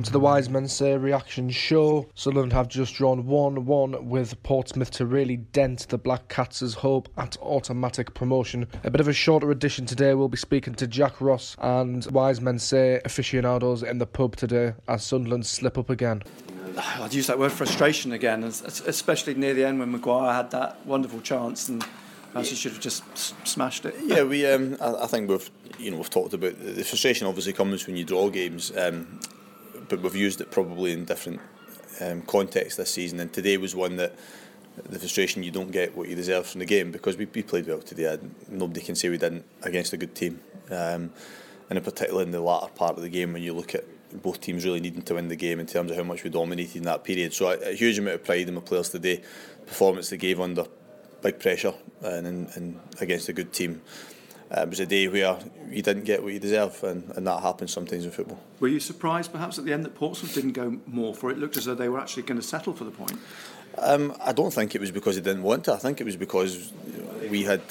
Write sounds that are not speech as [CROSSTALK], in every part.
Welcome to the Wise Men Say Reaction Show. Sunderland have just drawn 1 1 with Portsmouth to really dent the Black Cats' hope at automatic promotion. A bit of a shorter edition today. We'll be speaking to Jack Ross and Wise Men Say aficionados in the pub today as Sunderland slip up again. I'd use that word frustration again, es- es- especially near the end when Maguire had that wonderful chance and perhaps he should have just smashed it. Yeah, we. Um, I, I think we've, you know, we've talked about the, the frustration. Obviously, comes when you draw games, um, but we've used it probably in different um, contexts this season. And today was one that the frustration you don't get what you deserve from the game because we, we played well today. Nobody can say we didn't against a good team, um, and in particular in the latter part of the game when you look at both teams really needing to win the game in terms of how much we dominated in that period. So a, a huge amount of pride in my players today. Performance they gave under big pressure and, and against a good team. Uh, it was a day where you didn't get what you deserve, and, and that happens sometimes in football. Were you surprised perhaps at the end that Portsmouth didn't go more for it? It looked as though they were actually going to settle for the point. Um, I don't think it was because they didn't want to. I think it was because we had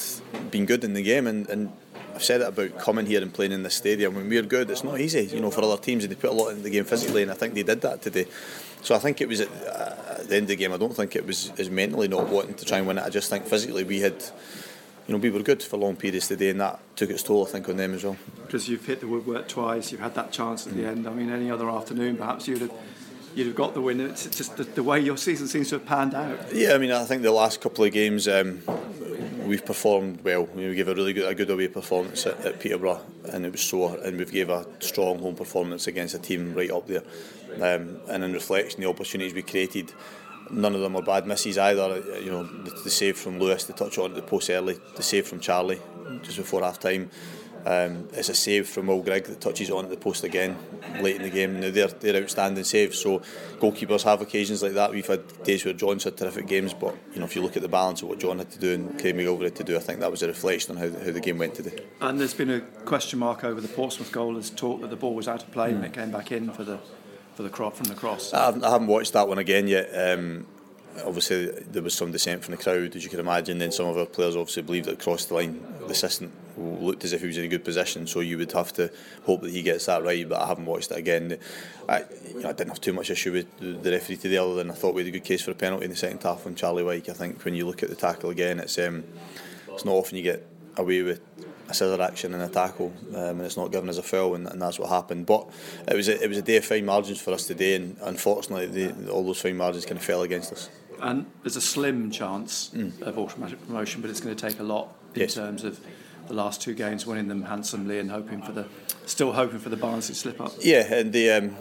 been good in the game, and, and I've said it about coming here and playing in the stadium. When we're good, it's not easy, you know, for other teams, and they put a lot in the game physically, and I think they did that today. So I think it was at, uh, at the end of the game. I don't think it was as mentally not wanting to try and win it. I just think physically we had, you know, we were good for long periods today, and that took its toll, I think, on them as well. Because you've hit the woodwork twice, you've had that chance at the end. I mean, any other afternoon, perhaps you'd have, you'd have got the win. It's just the, the way your season seems to have panned out. Yeah, I mean, I think the last couple of games um, we've performed well. I mean, we gave a really good, a good away performance at, at Peterborough, and it was sore. And we've gave a strong home performance against a team right up there. Um, and in reflection, the opportunities we created, none of them are bad misses either. You know, the, the save from Lewis, the touch on the post early, the save from Charlie just before half time. Um, it's a save from Will Grigg that touches on at the post again late in the game. Now they're, they're outstanding saves. So goalkeepers have occasions like that. We've had days where John's had terrific games, but you know if you look at the balance of what John had to do and Craig MacGillivray had to do, I think that was a reflection on how, how the game went today. And there's been a question mark over the Portsmouth goal as talk that the ball was out of play and it came back in for the for the crop from the cross. I haven't, I haven't watched that one again yet. Um, obviously, there was some dissent from the crowd, as you can imagine. Then some of our players obviously believed that crossed the line. The assistant looked as if he was in a good position, so you would have to hope that he gets that right. But I haven't watched it again. I, you know, I didn't have too much issue with the referee today, other than I thought we had a good case for a penalty in the second half on Charlie Wyke. I think when you look at the tackle again, it's um, it's not often you get away with a scissor action and a tackle, um, and it's not given as a foul, and, and that's what happened. But it was a, it was a day of fine margins for us today, and unfortunately, the, all those fine margins kind of fell against us. And there's a slim chance of automatic promotion, but it's going to take a lot in Yes. terms of the last two games, winning them handsomely and hoping for the, still hoping for the Barnsley to slip up. Yeah, and the um,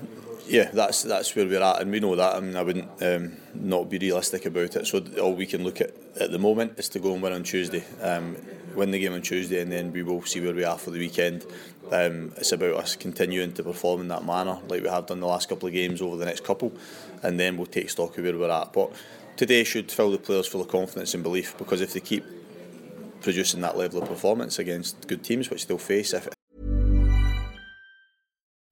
yeah, that's that's where we're at, and we know that. I mean, I wouldn't um, not be realistic about it. So all we can look at at the moment is to go and win on Tuesday, um, win the game on Tuesday, and then we will see where we are for the weekend. Um, it's about us continuing to perform in that manner, like we have done the last couple of games over the next couple, and then we'll take stock of where we're at. But today should fill the players full of confidence and belief because if they keep producing that level of performance against good teams, which they'll face, if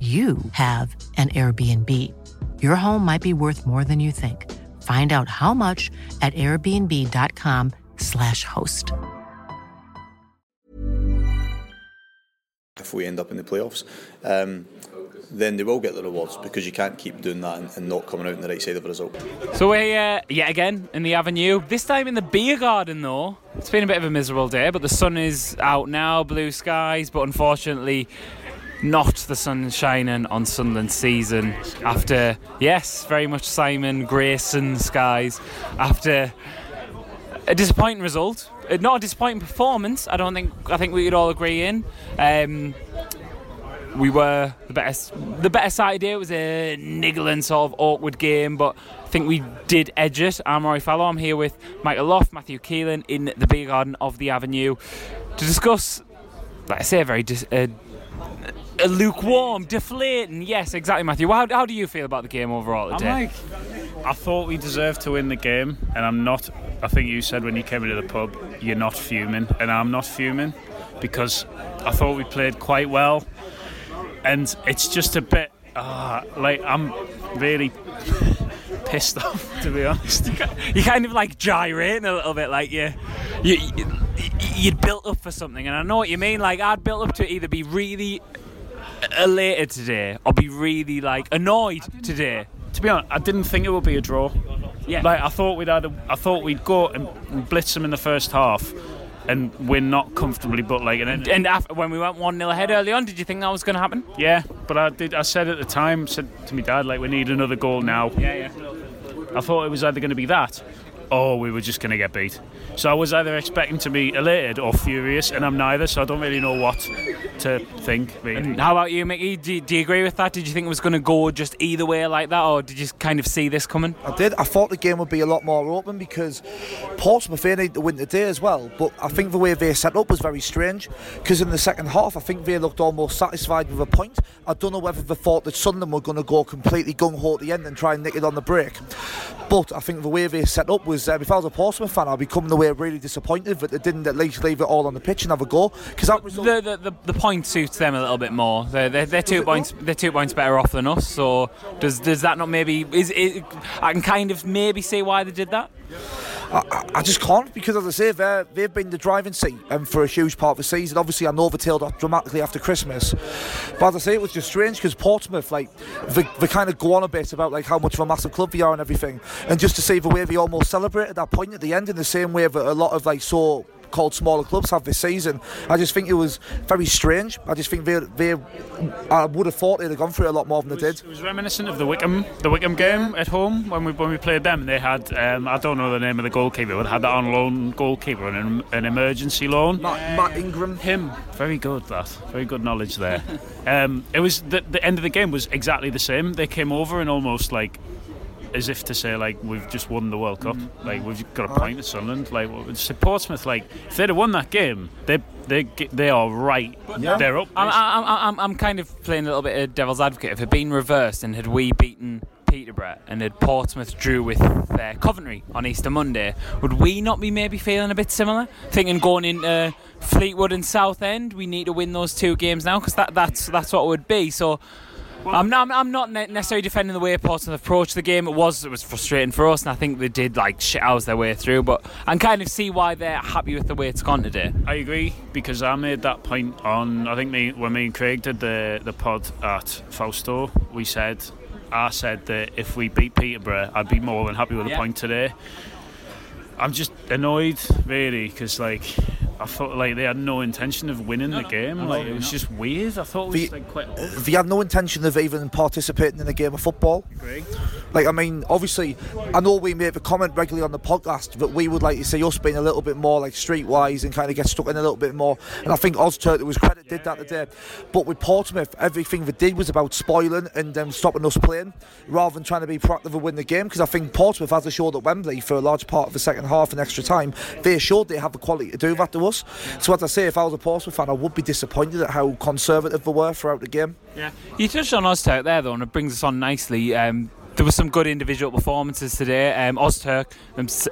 you have an Airbnb. Your home might be worth more than you think. Find out how much at airbnb.com/slash host. if we end up in the playoffs, um, then they will get the rewards because you can't keep doing that and, and not coming out on the right side of a result. So we're uh, yet again in the Avenue. This time in the beer garden, though. It's been a bit of a miserable day, but the sun is out now, blue skies. But unfortunately, not the sun shining on Sunderland season after yes, very much Simon Grayson skies after a disappointing result. Uh, Not a disappointing performance. I don't think. I think we could all agree in. Um, we were the best. The better side here was a niggling sort of awkward game, but I think we did edge it. I'm Rory Fallow. I'm here with Michael Lough, Matthew Keeling in the beer garden of the Avenue to discuss. Like I say, a very dis- uh, lukewarm, deflating. Yes, exactly, Matthew. How, how do you feel about the game overall I'm today? like, I thought we deserved to win the game, and I'm not. I think you said when you came into the pub, you're not fuming, and I'm not fuming because I thought we played quite well, and it's just a bit uh, like I'm really [LAUGHS] pissed off to be honest. [LAUGHS] you kind of like gyrating a little bit, like you, you, you you'd built up for something, and I know what you mean. Like I'd built up to either be really elated today I'll be really like annoyed today. To be honest, I didn't think it would be a draw. Yeah. Like I thought we'd either, I thought we'd go and blitz them in the first half, and win not comfortably, but like an And after, when we went one 0 ahead early on, did you think that was going to happen? Yeah, but I did. I said at the time, said to my dad, like, we need another goal now. Yeah, yeah. I thought it was either going to be that, or we were just going to get beat. So I was either expecting to be elated or furious, and I'm neither. So I don't really know what to think. Really. And how about you, Micky? Do, do you agree with that? Did you think it was going to go just either way like that, or did you kind of see this coming? I did. I thought the game would be a lot more open because Portsmouth they need to win today as well. But I think the way they set up was very strange because in the second half, I think they looked almost satisfied with a point. I don't know whether they thought that Sunderland were going to go completely gung ho at the end and try and nick it on the break. But I think the way they set up was, uh, if I was a Portsmouth fan, I'd be coming away really disappointed that they didn't at least leave it all on the pitch and have a go. Because that result. The, the, the, the point suits them a little bit more. They're, they're, they're two points. They're two points better off than us. So does does that not maybe? Is it? I can kind of maybe see why they did that. I, I- just can't because, as I say, they've been the driving seat um, for a huge part of the season. Obviously, I know they tailed off dramatically after Christmas, but as I say, it was just strange because Portsmouth, like, they, they kind of go on a bit about like how much of a massive club they are and everything, and just to see the way they almost celebrated that point at the end in the same way that a lot of like so called smaller clubs have this season. I just think it was very strange. I just think they, they I would have thought they'd have gone through it a lot more than they did. It was reminiscent of the Wycombe, the Wycombe game at home when we when we played them. They had um, I don't know the name of the goalkeeper, but had that on loan goalkeeper and an, an emergency loan. Matt, Matt Ingram. Him, very good. That very good knowledge there. [LAUGHS] um, it was the, the end of the game was exactly the same. They came over and almost like as if to say like we've just won the World Cup, like we've got a point at Sunderland. Like what- Portsmouth, like if they'd have won that game, they they they are right. Yeah. They're up. I'm, I'm, I'm, I'm kind of playing a little bit of devil's advocate. If it had been reversed and had we beaten Peterborough and had Portsmouth drew with uh, Coventry on Easter Monday, would we not be maybe feeling a bit similar? Thinking going into Fleetwood and Southend, we need to win those two games now because that, that's that's what it would be. So. I'm not, I'm not necessarily defending the way Portsmouth approached the game. It was it was frustrating for us, and I think they did like shit hours their way through. But I can kind of see why they're happy with the way it's gone today. I agree because I made that point on. I think me when me and Craig did the the pod at Fausto, we said. I said that if we beat Peterborough, I'd be more than happy with a Yeah. point today. I'm just annoyed, really, because like I thought like they had no intention of winning the game. Like it was just weird. I thought it was The- like quite. They had no intention of even participating in a game of football. Agree. Like, I mean, obviously, I know we make a comment regularly on the podcast that we would like to see us being a little bit more like streetwise and kind of get stuck in a little bit more. And I think Ozturk, to his credit, did that today. But with Portsmouth, everything they did was about spoiling and um, stopping us playing rather than trying to be proactive and win the game. Because I think Portsmouth, as they showed at Wembley for a large part of the second half and extra time, they showed they have the quality to do that to us. So, as I say, if I was a Portsmouth fan, I would be disappointed at how conservative they were throughout the game. Yeah, you touched on Ozturk there though, and it brings us on nicely. Um, there were some good individual performances today. Um, Ozturk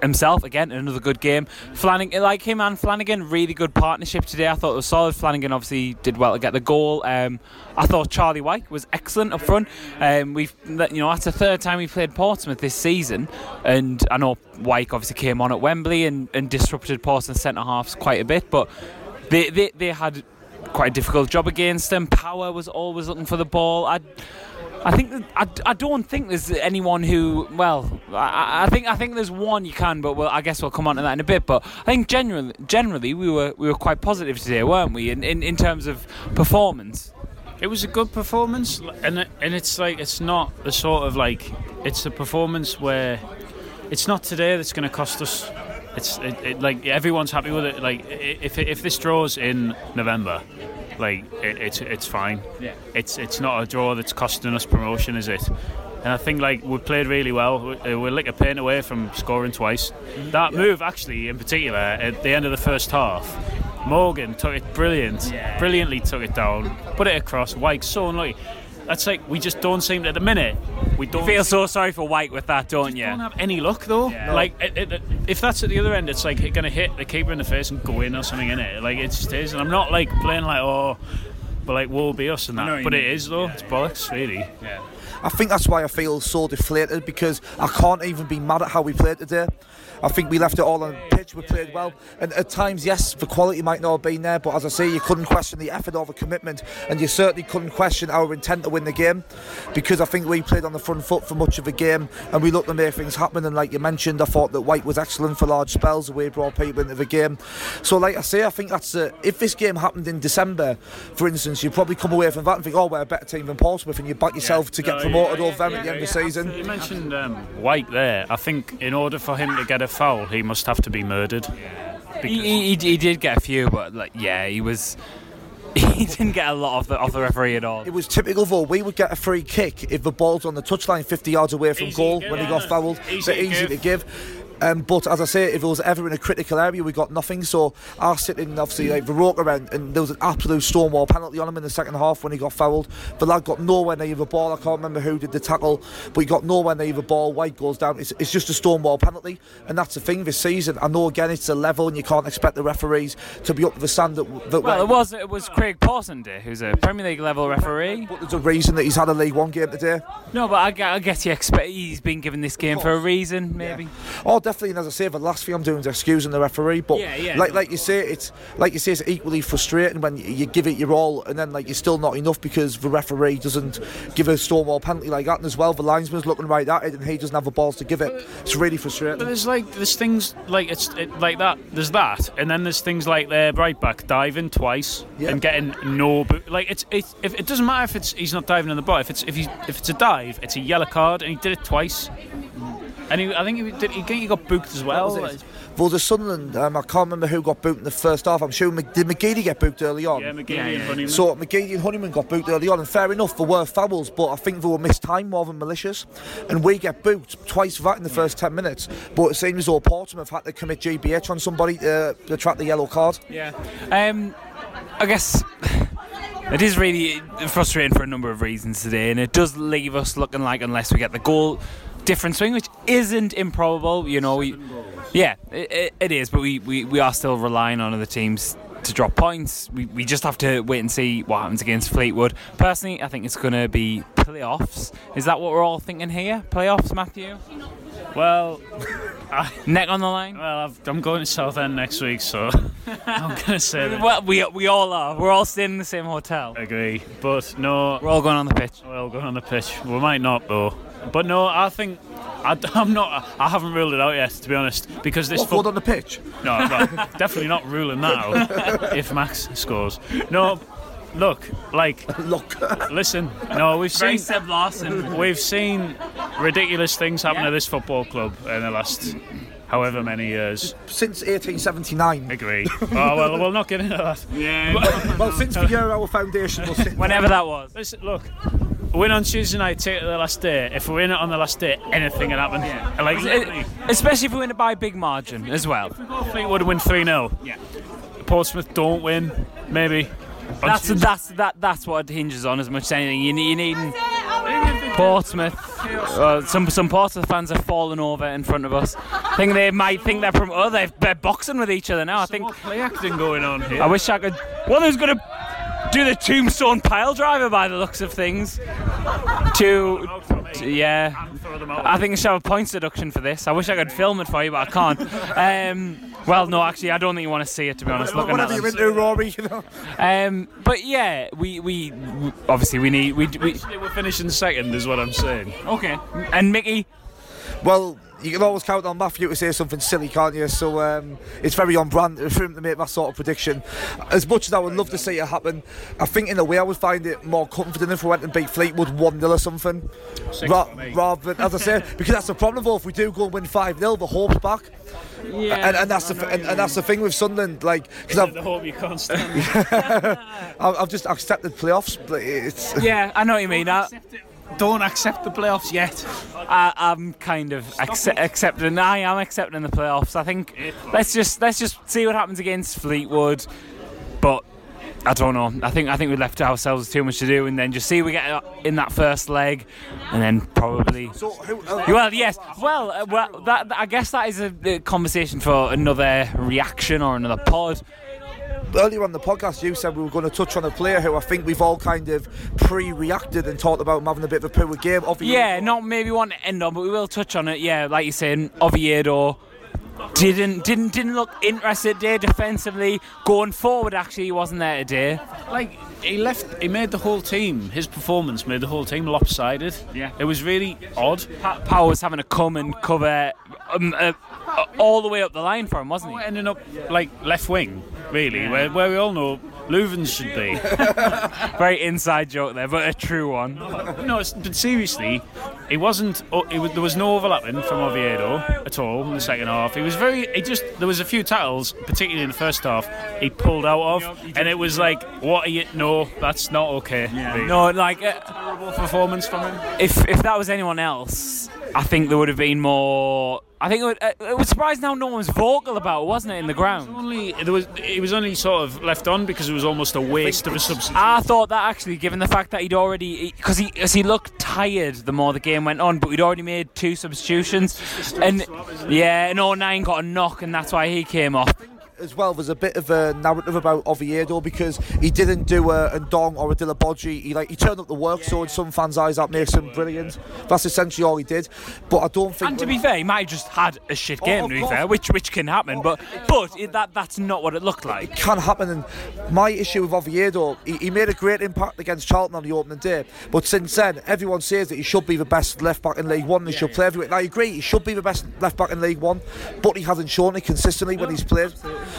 himself again another good game. Flanagan, like him and Flanagan, really good partnership today. I thought it was solid. Flanagan obviously did well to get the goal. Um, I thought Charlie Wyke was excellent up front. Um, we've you know that's the third time we played Portsmouth this season, and I know Wyke obviously came on at Wembley and, and disrupted Portsmouth centre halves quite a bit, but they, they they had quite a difficult job against them. Power was always looking for the ball. I, I think I, I don't think there's anyone who well I, I think I think there's one you can but well, I guess we'll come on to that in a bit but I think generally generally we were we were quite positive today weren't we in, in, in terms of performance It was a good performance, and and it's like it's not the sort of like it's a performance where it's not today that's going to cost us. It's it, it, like everyone's happy with it. Like if if this draws in November, like it, it's it's fine. Yeah. It's it's not a draw that's costing us promotion, is it? And I think like we played really well. We- uh, We're like a pain away from scoring twice. Mm-hmm. That move actually, in particular, at the end of the first half, Morgan took it brilliant, brilliantly took it down, put it across. Wyke so unlucky. That's like we just don't seem at the minute. We don't you feel so sorry for Wyke with that don't you don't have any luck though. Like it, it, it- if that's at the other end, it's like it's going to hit the keeper in the face and go in or something in it. Like it just is, and I'm not like playing like oh, but like woe be us and that. But it mean. is though. It's bollocks really. I think that's why I feel so deflated because I can't even be mad at how we played today. I think we left it all on the pitch. We played well, and at times, yes, the quality might not have been there, but as I say, you couldn't question the effort or the commitment, and you certainly couldn't question our intent to win the game, because I think we played on the front foot for much of the game, and we looked to make things happen. And like you mentioned, I thought that Wyke was excellent for large spells. The way he brought people into the game. So, like I say, I think that's uh, if this game happened in December, for instance, you'd probably come away from that and think, oh, we're a better team than Portsmouth, and you back yourself to get No, promoted yeah, over them at the end of the season. You mentioned um, Wyke there. I think in order for him to get a foul, he must have to be murdered. he, he, he did get a few but like yeah he was [LAUGHS] he didn't get a lot off the off the referee at all It was typical though. We would get a free kick if the ball's on the touchline 50 yards away from Easy goal when he got fouled. easy They're to easy to give. give. Um, but as I say, if it was ever in a critical area, we got nothing. So I sit in obviously like Varoka and, and there was an absolute stonewall penalty on him in the second half when he got fouled. The lad got nowhere near the ball. I can't remember who did the tackle, but he got nowhere near the ball. Wyke goes down. It's, it's just a stonewall penalty, and that's the thing this season. I know again it's a level, and you can't expect the referees to be up to the standard that well it was it was Craig day who's a Premier League level referee But there's a reason that he's had a League One game today. no but I, I guess you expect he's been given this game for a reason maybe Oh, definitely. And as I say, the last thing I'm doing is excusing the referee. But Yeah, yeah, like no. like you say, it's like you say, it's equally frustrating when you, give it your all, and then like you're still not enough because the referee doesn't give a Stonewall penalty like that. And as well, the linesman's looking right at it, and he doesn't have the balls to give it. It's really frustrating. But there's like there's things like it's it, like that. There's that, and then there's things like their right back diving twice Yeah. and getting no boot. Like it's it, if, it doesn't matter if it's he's not diving in the ball. If it's if he if it's a dive, it's a yellow card, and he did it twice. And he, I think he did. He, he got booked as well. Was it? Well, the Sunderland, um, I can't remember who got booked in the first half. I'm sure Mc, did McGeady get booked early on. Yeah, McGee and Honeyman. So McGeady and Honeyman got booked early on, and fair enough, there were fouls, but I think they were missed time more than malicious. And we get booked twice for that in the first 10 minutes. But it seems as though Portsmouth have had to commit GBH on somebody to, to attract the yellow card. Yeah. Um, I guess it is really frustrating for a number of reasons today, and it does leave us looking like unless we get the goal different swing, which isn't improbable. You know, we, yeah, it, it is, but we, we, we are still relying on other teams to drop points. We, we just have to wait and see what happens against Fleetwood. Personally, I think it's going to be playoffs. Is that what we're all thinking here? Playoffs, Matthew? Well, Neck on the line? well, I've, I'm going to Southend next week, so [LAUGHS] I'm [LAUGHS] gonna say that. Well, we, we all are. We're all staying in the same hotel. Agree, but no, We're all going on the pitch. We're all going on the pitch. We might not though. But no, I think I, [LAUGHS] am not. I haven't ruled it out yet, to be honest, because this. What, fo- on the pitch? No, well, definitely not ruling that out. if Max scores, no. Look, like, [LAUGHS] look. listen. No, we've Very seen Seb Larsson. we've seen ridiculous things happen Yeah. at this football club in the last however many years. Since 1879. Agree. oh well, we'll not get into that. [LAUGHS] Yeah. Well, since the year our foundation was sit- Whenever that was. Listen, look. Win on Tuesday night, take it to the last day. If we win it on the last day, anything can happen. Yeah. Like literally, Especially if we win it by a big margin as well. Fleetwood win three 0 Yeah. Portsmouth don't win, maybe. That's Tuesday- that's that that's what it hinges on as much as anything. You need you need Portsmouth. Uh, some some Portsmouth fans have fallen over in front of us. I think they might think they're from. Oh, they're, they're boxing with each other now. I think. play acting going on here. I wish I could. One who's gonna do the tombstone pile driver by the looks of things. To, to- yeah. I think I should have a points deduction for this. I wish I could film it for you, but I can't. Um, well, no, actually, I don't think you want to see it. To be honest, looking at Whatever them. you're into, Rory, you know. Um, but yeah, we, we we obviously we need we, we We're finishing second, is what I'm saying. okay. And Micky, Well, you can always count on Matthew to say something silly, can't you? So um, it's very on brand for him to make that sort of prediction. As much as I would love to see it happen, I think in a way I would find it more confident if we went and beat Fleetwood 1 0 or something. Ra- rather than, as I say, [LAUGHS] because that's the problem though, if we do go and win 5 0, the hope's back. yeah, And, and that's the and, and that's the thing with Sunderland, like because I've, The hope you can't [LAUGHS] stand. I've I've just accepted playoffs, but it's yeah, I know what you mean. I, Don't accept the playoffs yet. I, I'm kind of acce- accepting. I am accepting the playoffs. I think let's just let's just see what happens against Fleetwood, but. I don't know. I think I think we left ourselves too much to do, and then just see we get in that first leg, and then probably so who, uh, Well, yes. Well, uh, well, that, that- I guess that is a, a conversation for another reaction or another pod. Earlier on the podcast you said we were going to touch on a player who I think we've all kind of pre-reacted and talked about him having a bit of a poor game. Obviously, Yeah, not maybe one to end on, but we will touch on it. Yeah, like you're saying, Oviedo didn't didn't didn't look interested there defensively. Going forward, actually, he wasn't there today. Like he left, he made the whole team. His performance made the whole team lopsided. Yeah. it was really odd. Pa- Powers having to come and cover um, uh, all the way up the line for him, wasn't he? Ending up like left wing, really, where, where we all know Leuven should be. [LAUGHS] Very inside joke there, but a true one. no, it's- but seriously, it wasn't. oh, It was, there was no overlapping from Oviedo at all in the second half. It was very. It just there was a few tackles, particularly in the first half, he pulled out of, and it was like, what are you? No, that's not okay. really. No, like. Uh, terrible performance from him. if if that was anyone else, I think there would have been more. I think it, would, uh, it was surprising how no one was vocal about it, wasn't it, in the ground? Only there was. It was only sort of left on because it was almost a waste of a substitute. I thought that actually, given the fact that he'd already, because he, as he looked tired the more the game went on, but he'd already made two substitutions, and yeah, and O'Nien got a knock, and that's why he came off. As well, there's a bit of a narrative about Oviedo because he didn't do a Ndong or a Djilobodji. He like he turned up the work, so in some fans' eyes that makes him brilliant. That's essentially all he did. But I don't think. And to be fair, he might have just had a shit Oh, game. of to be fair, which which can happen, but but it, that that's not what it looked like. It can happen. And my issue with Oviedo, he, he made a great impact against Charlton on the opening day. But since then, everyone says that he should be the best left back in League One. He should play everywhere. And I agree, he should be the best left back in League One, but he hasn't shown it consistently when he's played.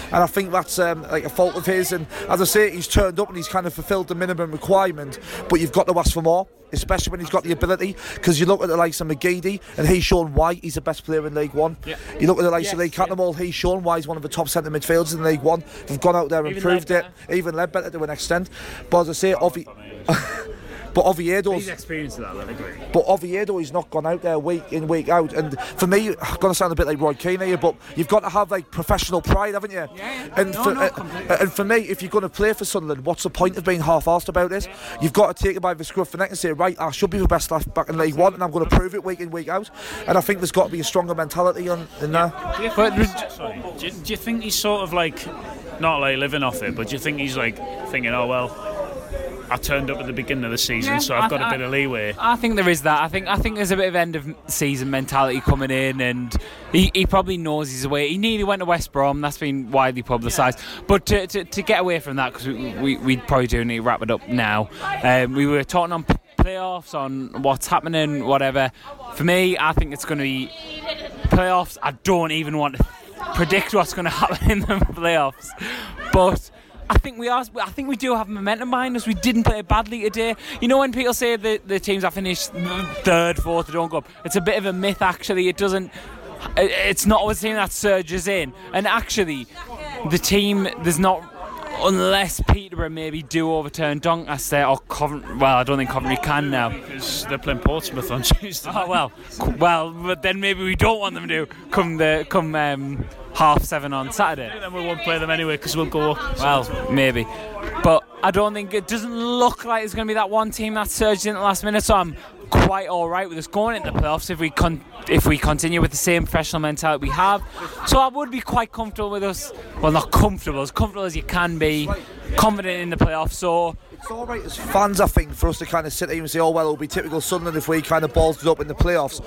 And I think that's um, like a fault of his. And as I say, he's turned up and he's kind of fulfilled the minimum requirement. But you've got to ask for more. Especially when he's got the ability, because you look at the likes of McGeady and he's shown why he's the best player in League One. You look at the likes of Lee Cattermole, he's shown why he's one of the top centre midfielders in League One. They've gone out there and Even proved it, even Leadbitter to an extent. But as I say, Ovi- [LAUGHS] but Oviedo's experienced that, I agree. but Oviedo he's not gone out there week in week out and for me I'm [SIGHS] gonna sound a bit like Roy Keane here but you've got to have like professional pride haven't you Yeah. and, No, for, no, uh, and for me if you're going to play for Sunderland what's the point of being half-assed about this you've got to take it by the scruff of the neck and say right I should be the best left back in League One and I'm going to prove it week in week out and I think there's got to be a stronger mentality on, in there But Sorry. Do you, do you think he's sort of like not like living off it, but do you think he's like thinking, oh well, I turned up at the beginning of the season, Yeah, so I've got a bit of leeway. I think there is that. I think I think there's a bit of end of season mentality coming in, and he, he probably knows he's away. He nearly went to West Brom. That's been widely publicised. But to, to, to get away from that, because we, we we probably do need to wrap it up now. Um, we were talking on playoffs, on what's happening, whatever. For me, I think it's going to be playoffs. I don't even want to predict what's going [LAUGHS] to happen in the playoffs, but. I think we are. I think we do have momentum behind us. We didn't play badly today. You know when people say that the teams that finish third, fourth, don't go up. It's a bit of a myth. Actually, it doesn't. It's not always a team that surges in. And actually, the team there's not unless Peterborough maybe do overturn Doncaster or Coventry. Well, I don't think Coventry can now because they're playing Portsmouth on [LAUGHS] Tuesday. Oh well, well, but then maybe we don't want them to come the come um, half seven on Saturday. Then we won't play them anyway because we'll go. up. Well, maybe, but I don't think it doesn't look like there's going to be that one team that surged in the last minute. So I'm quite all right with us going into the playoffs if we con- if we continue with the same professional mentality we have. So I would be quite comfortable with us. Well, not comfortable, as comfortable as you can be, confident in the playoffs. So it's all right as fans, I think, for us to kind of sit here and say, "Oh well, it'll be typical Sunderland if we kind of balls it up in the playoffs."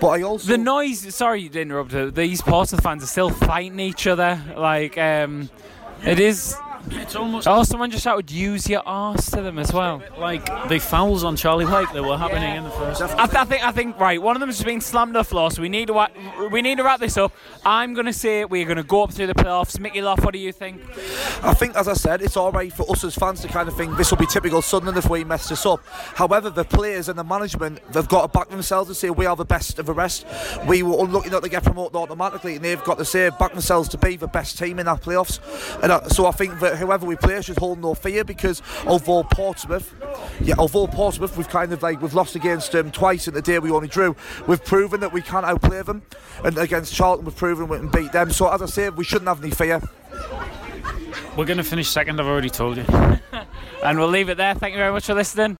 But I also the noise. Sorry to interrupt. These Portsmouth fans are still fighting each other. Like um, it is it's almost. Oh, someone just shouted "use your arse" to them as well. Like the fouls on Charlie Wyke that were happening yeah. in the first. I, th- I, think. I think. Right, one of them has been slammed to the floor, so we need to wa- we need to wrap this up. I'm going to say we're going to go up through the playoffs. Micky Lough, what do you think? I think, as I said, it's all right for us as fans to kind of think this will be typical Sunderland if we mess this up. However, the players and the management they've got to back themselves and say we are the best of the rest. We were unlucky not to get promoted automatically, and they've got to say back themselves to be the best team in our playoffs. And uh, so I think whoever we play should hold no fear because although Portsmouth, yeah, although Portsmouth, we've kind of like we've lost against them twice in the day we only drew. We've proven that we can't outplay them, and against Charlton, we've proven we can beat them. So as I say, we shouldn't have any fear. We're going to finish second. I've already told you. [LAUGHS] and we'll leave it there. Thank you very much for listening.